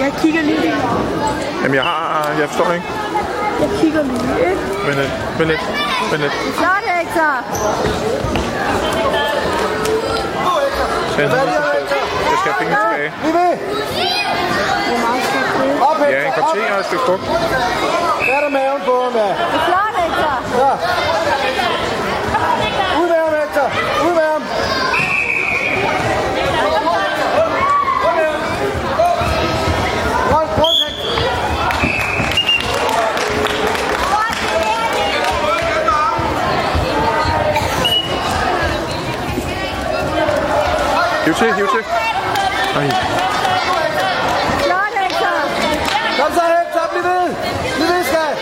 Jeg kigger lige. Jamen, jeg har... Jeg forstår ikke. Jeg kigger lige, ikke? Vent lidt. Vent lidt. Vent lidt. Flot, Hector. Skal jeg, jeg skal have penge tilbage. Vivi! Hvor meget skal jeg Ja, en Hector! te og et stykke frugt. Der er der maven på ja. Det er flot, Hector. Ja. Ud med ham, Hector! Ud med ham! Rundt, rundt, Hector! Hiv til, hiv til. Ej. Flot, Hector. Kom så, Hector! Bliv ved! Bliv ved, skat!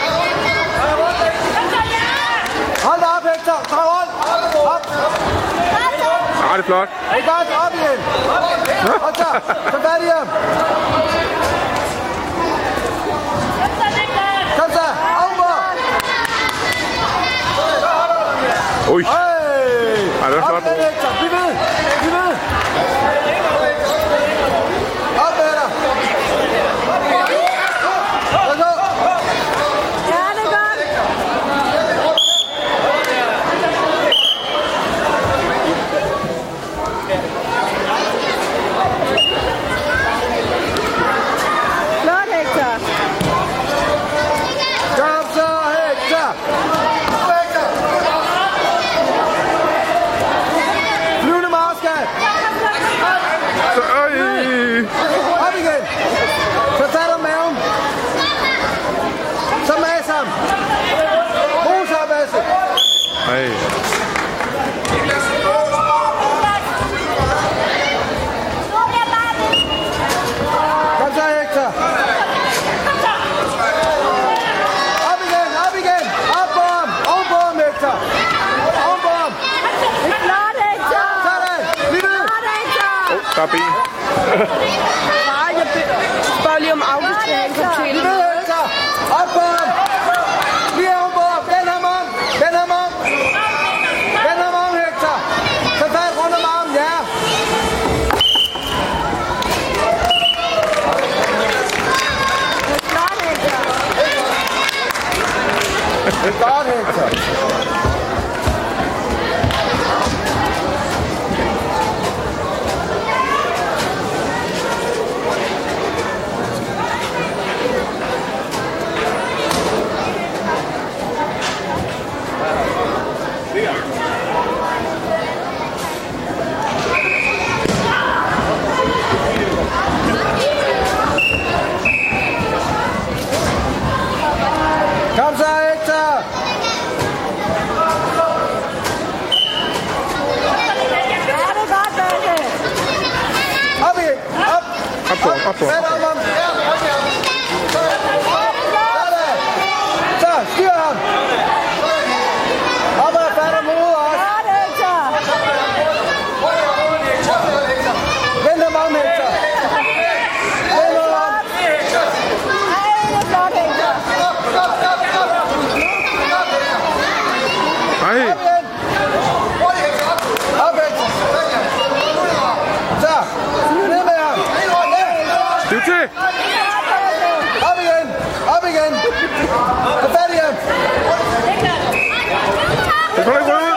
Hold da op, Hector! Tag rundt! Op! Ah, det er flot. Er I godt? Op igen! Hold så! Så fat i ham! Kom så! Ui. Ej, det flot, Hector! Bliv ved! Bliv ved! Op med dig! Værsgo! Ja, det er godt. Flot, Hector. Kom så, Hector! Flyvende marskat! Så, øj. Op igen! Så fat om maven! Så mas ham! Brug så, Basse! Ej. Kom så, Hector! Op igen, op igen! Op på ham! Oven på ham, Hector! Oven på ham! Det er flot, Hector. Sådan! Bliv ved! Flot, Hector. Der er ben. Op på ham, op på ham. Fat om ham! Sådan! Så, styr ham! Op og fat om hovedet også! Flot, Hector. Vend ham om, Hector! Vend ham om! Ej, det er flot, Hector. Ej. Op igen! Op, Hector! Så, ned med ham! Hiv til. Op igen! Op igen! Så fat i ham! Det kan ikke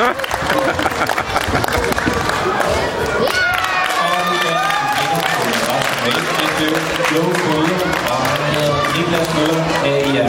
Niklas Møller af.